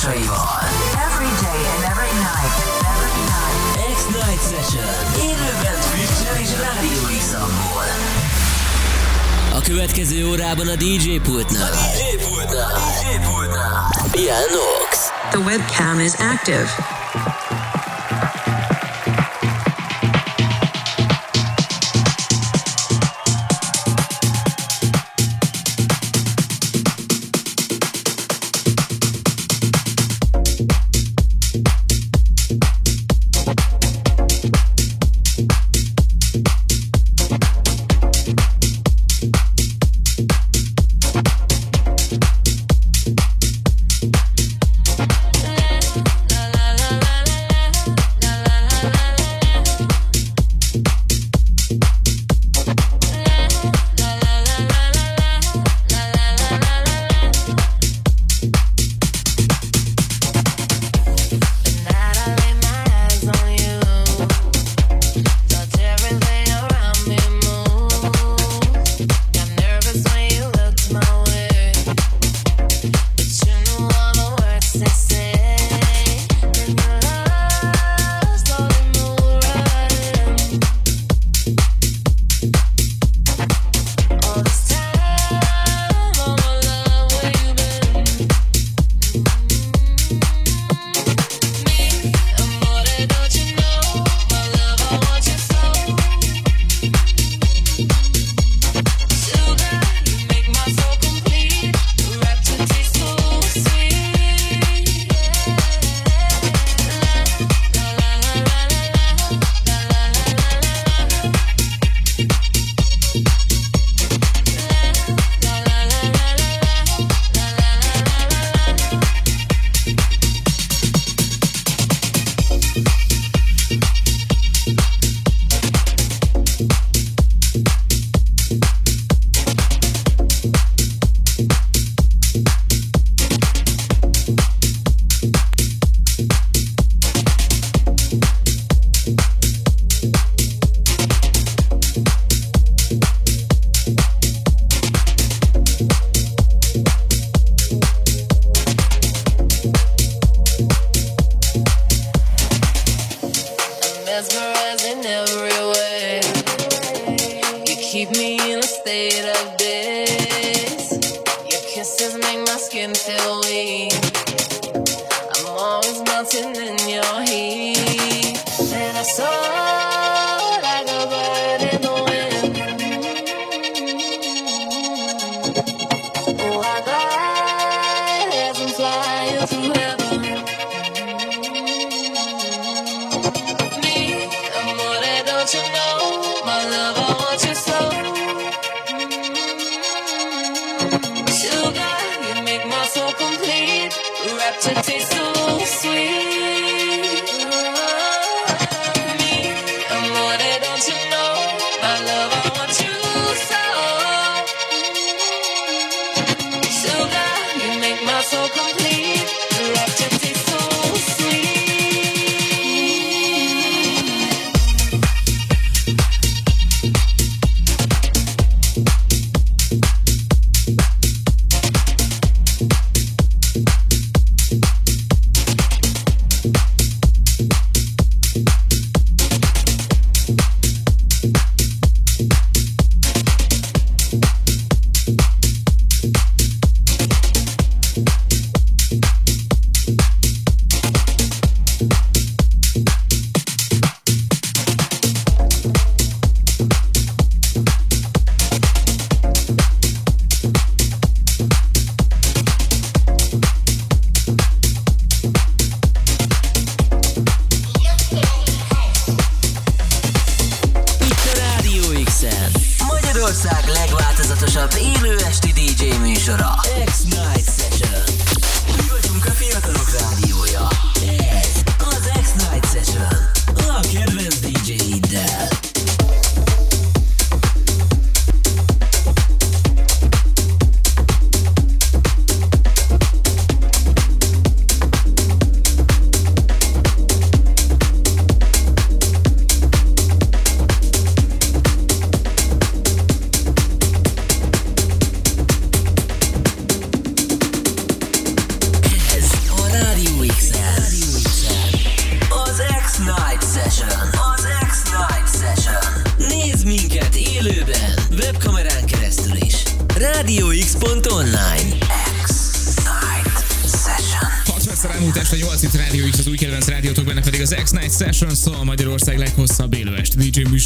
tulajdonosaival. Every day and every night. Every night. X-Night Session. Élőben Twitch-en és Rádió X-amból. A következő órában a DJ pultnál. A DJ pultnál. DJ pultnál. Pianox. The webcam is active.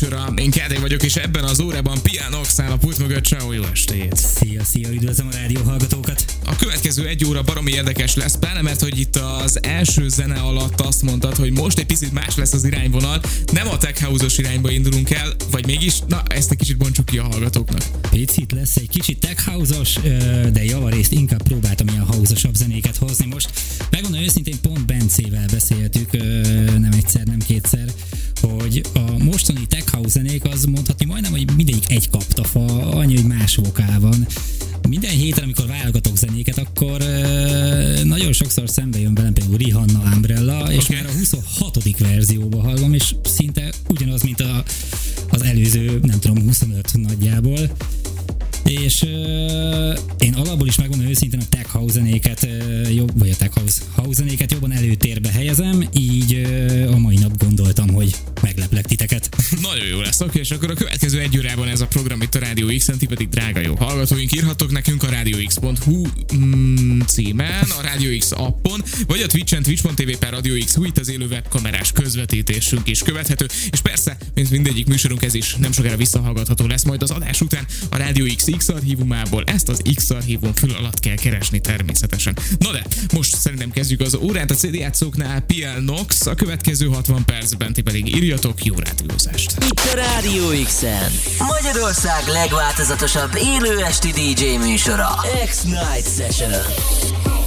Műsora. Én Kádé vagyok, és ebben az órában Piano Oxán a pult mögött. Ciao, jó estét! Szia, szia, üdvözlöm a rádió hallgatókat! A következő egy óra baromi érdekes lesz, pláne mert hogy itt az első zene alatt azt mondtad, hogy most egy picit más lesz az irányvonal, nem a tech house-os irányba indulunk el, vagy mégis, na ezt egy kicsit bontsuk ki a hallgatóknak. Picit lesz egy kicsit tech house-os, de javarészt inkább próbáltam ilyen house zenéket hozni most. Megmondom őszintén, pont Bencével beszéltük, nem egyszer, nem kétszer, hogy a mostani tech house zenék az mondhatni majdnem, hogy mindegyik egy kaptafa, annyi, hogy más vokál van minden héten, amikor válogatok zenéket, akkor nagyon sokszor szembe jön velem például Rihanna Umbrella, és okay. már a 26. verzióba hallom, és szinte ugyanaz, mint a, az előző, nem tudom, 25 nagyjából. És uh, én alapból is megmondom őszintén a tech house zenéket, uh, jobb, vagy a tech house, house zenéket jobban előtérbe helyezem, így uh, a mai nap gondoltam, hogy megleplek titeket. Nagyon jó lesz, oké, és akkor a következő egy órában ez a program itt a Rádió X-en, ti pedig drága jó hallgatóink, írhatok nekünk a radiox.hu mm, címen, a Radio X appon, vagy a Twitch-en, twitch.tv per Radio X, itt az élő webkamerás közvetítésünk is követhető, és persze, mint mindegyik műsorunk, ez is nem sokára visszahallgatható lesz majd az adás után a Radio X X archívumából, ezt az X archívum fül alatt kell keresni természetesen. Na de, most szerintem kezdjük az órát a CD játszóknál PL Nox, a következő 60 percben ti pedig írjatok jó rádiózást. Itt a Radio X-en, Magyarország legváltozatosabb élő esti DJ műsora, X-Night Session.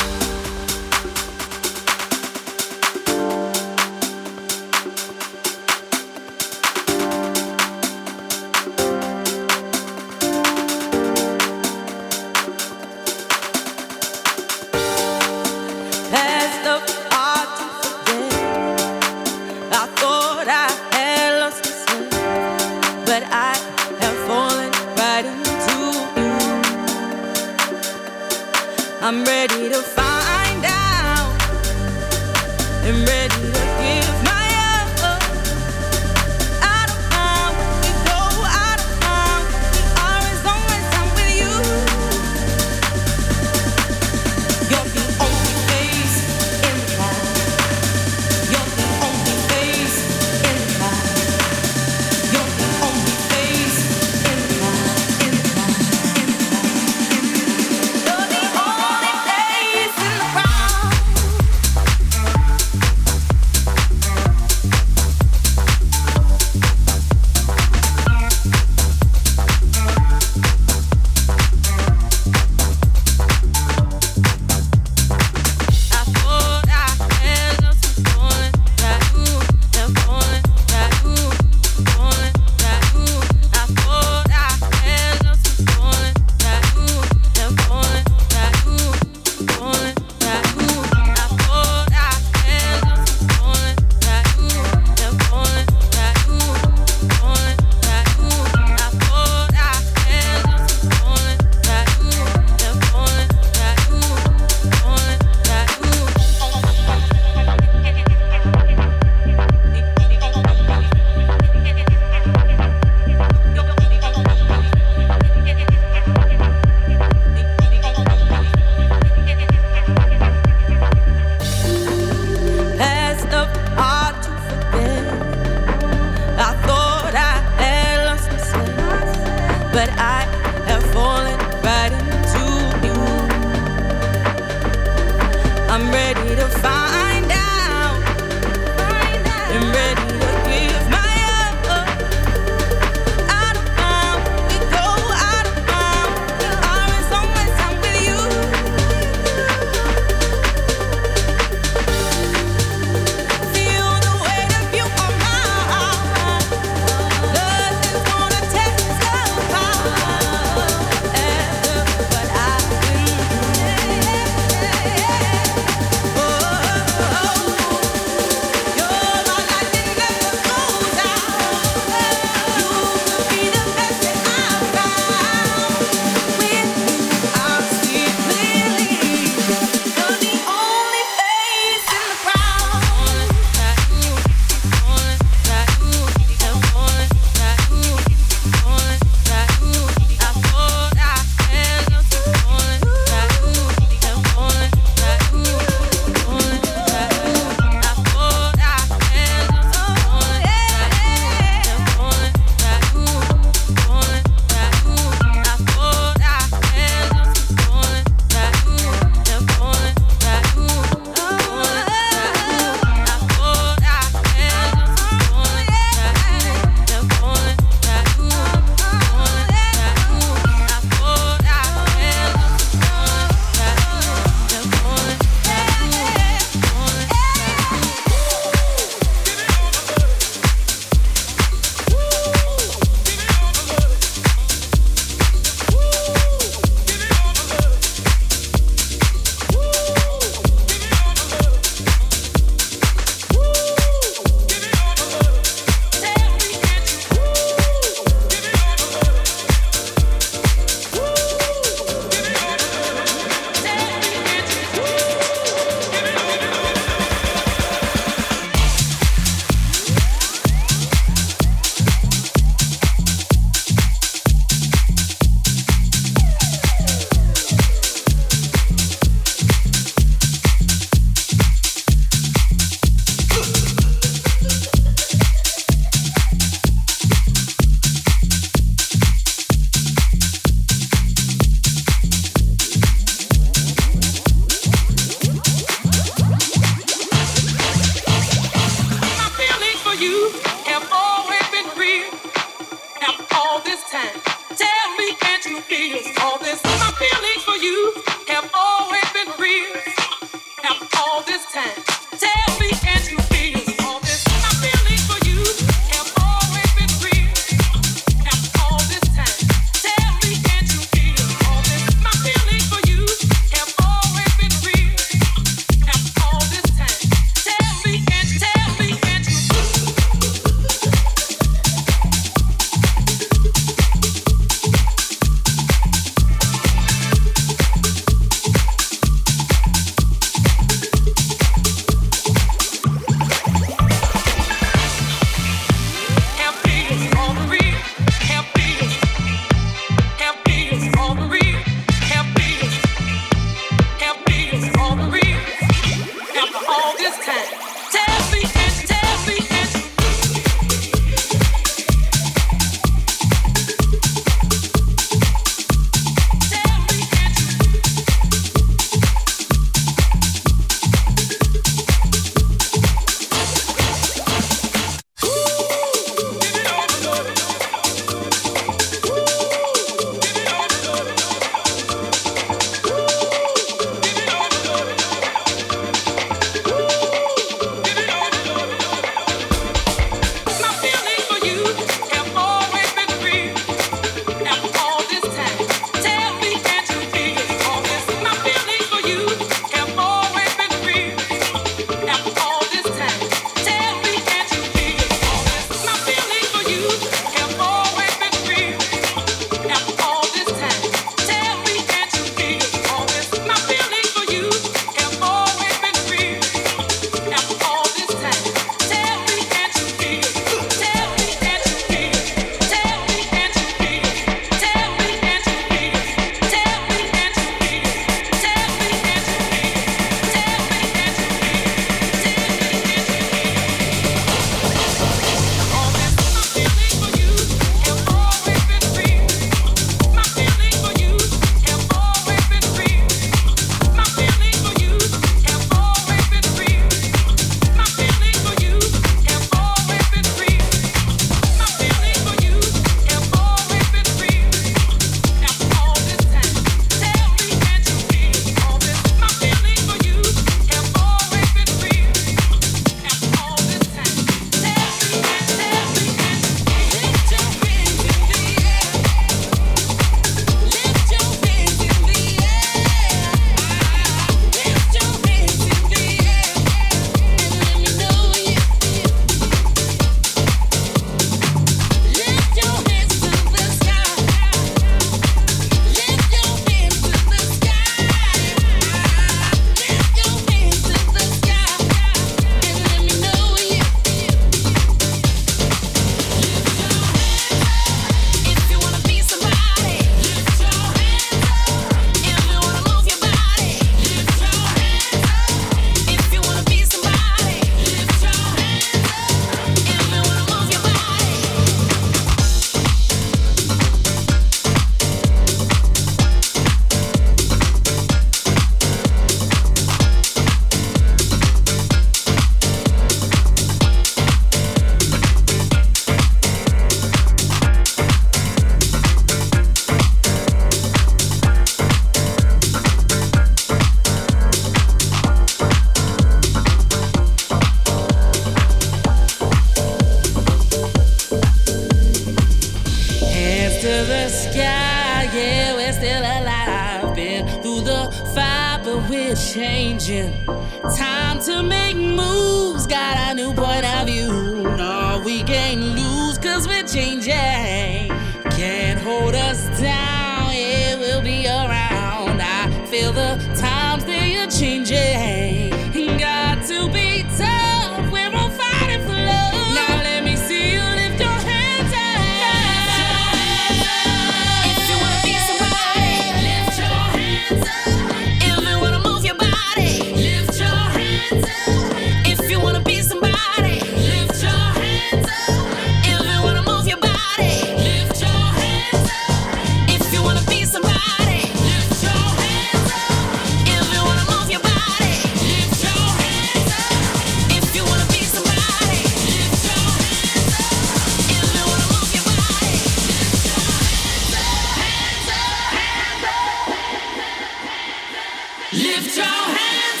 Lift your hands.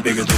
Bigger than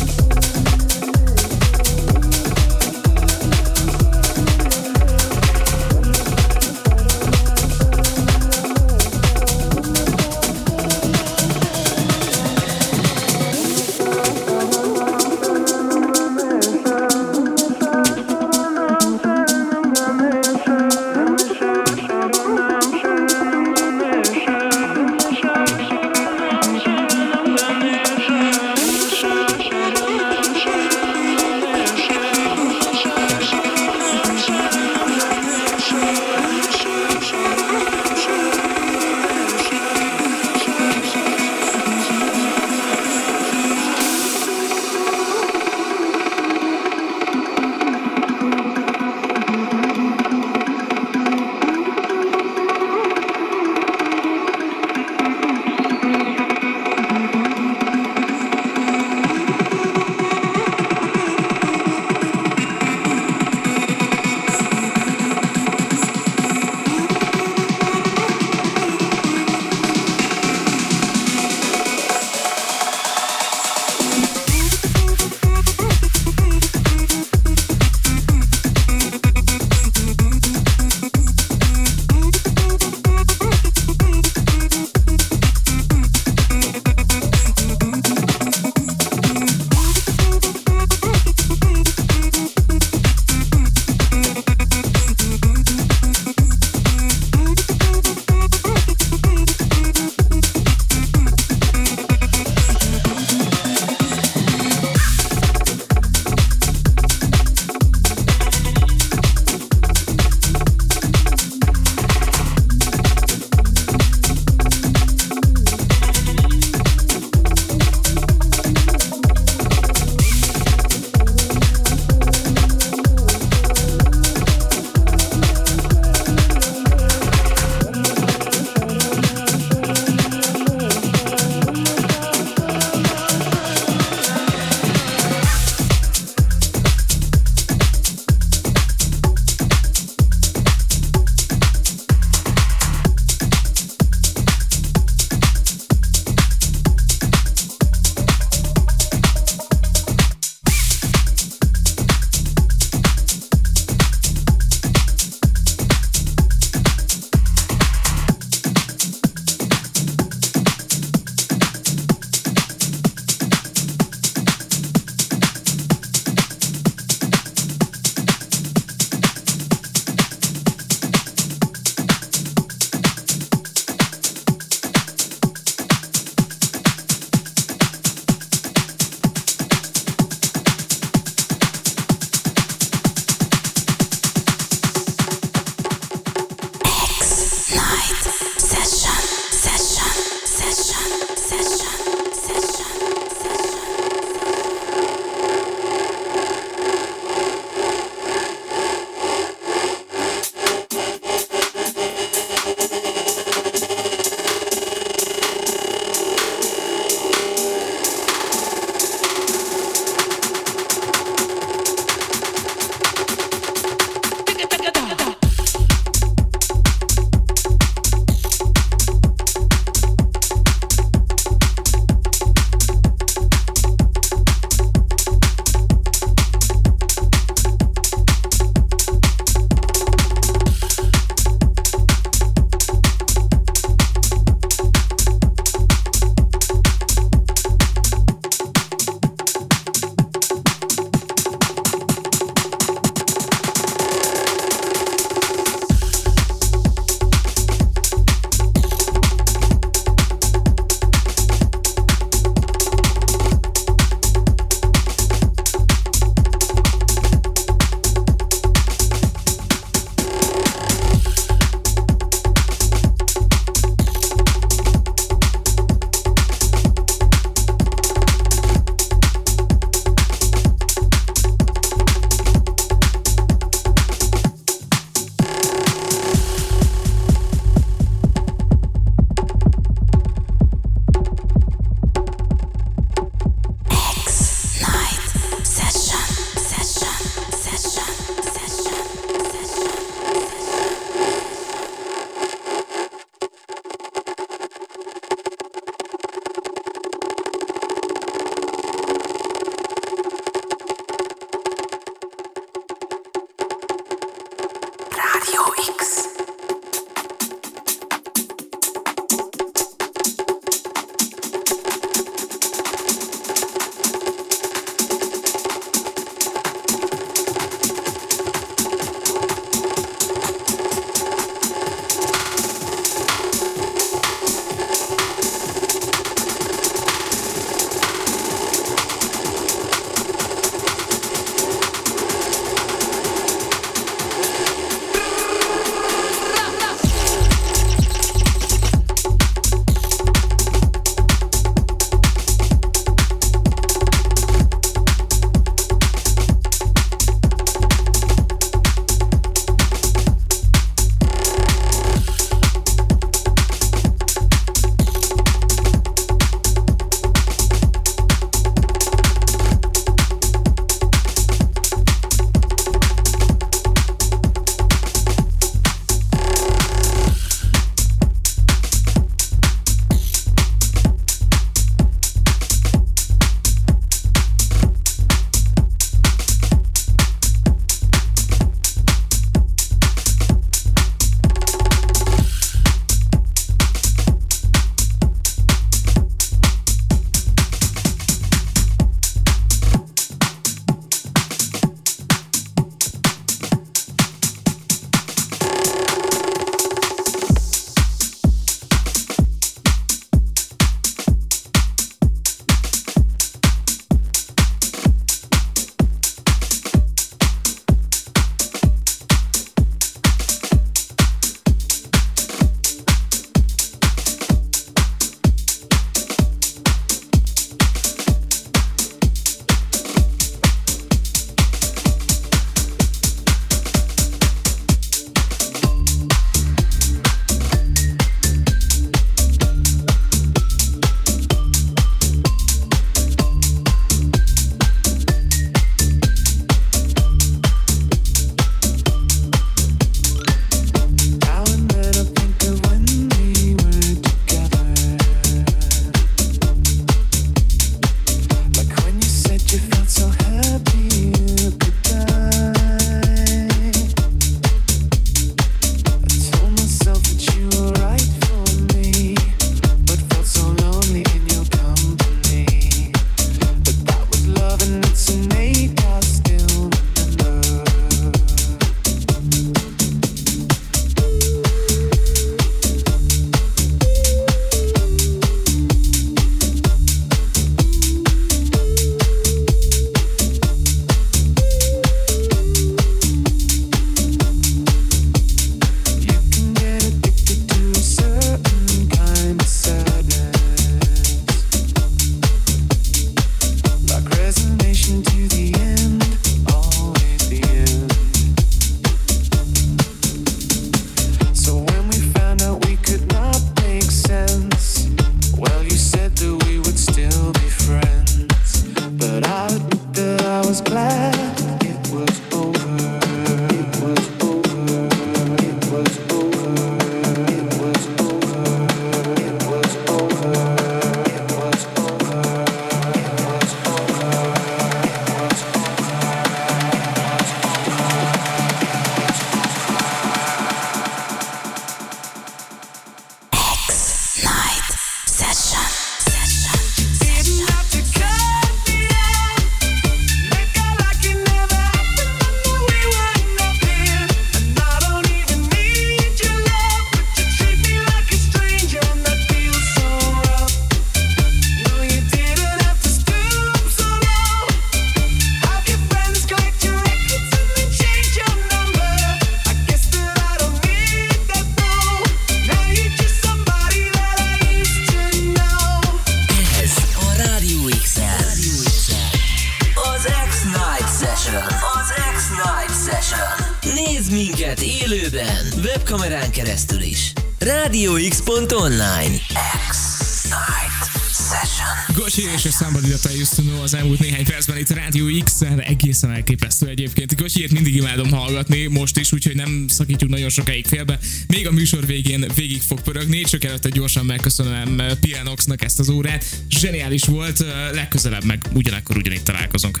is, úgyhogy nem szakítjuk nagyon sokáig félbe. Még a műsor végén végig fog pörögni, csak előtte gyorsan megköszönöm Pianoxnak ezt az órát. Zseniális volt, legközelebb meg ugyanakkor ugyanígy találkozunk.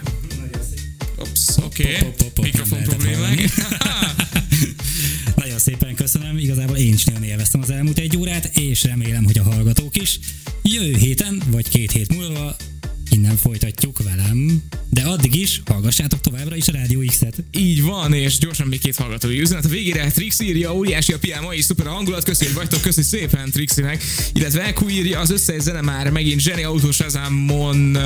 Ops, Oké, okay. mikrofon problémák. nagyon szépen köszönöm, igazából én is nagyon élveztem az elmúlt egy órát, és remélem, hogy a hallgatók is. Jövő héten, vagy két hét múlva innen folytatjuk velem, de addig is hallgassátok továbbra is a Rádió X-et. Így van, és gyorsan még két hallgatói üzenet. A végére Trix írja, óriási a piá, ma is szuper a hangulat, köszi, hogy vagytok, köszi szépen Trixinek. Illetve Eku írja, az összes zene már megint Zseni Autós Azámon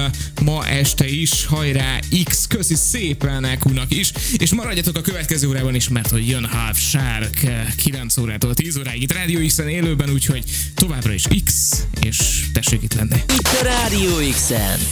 ma este is, hajrá X, köszi szépen Ekunak is, és maradjatok a következő órában is, mert hogy jön Half Shark 9 órától 10 óráig itt Rádió X-en élőben, úgyhogy továbbra is X, és tessék itt lenni. Itt a Rádió X-en.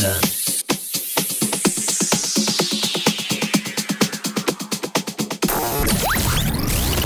Session.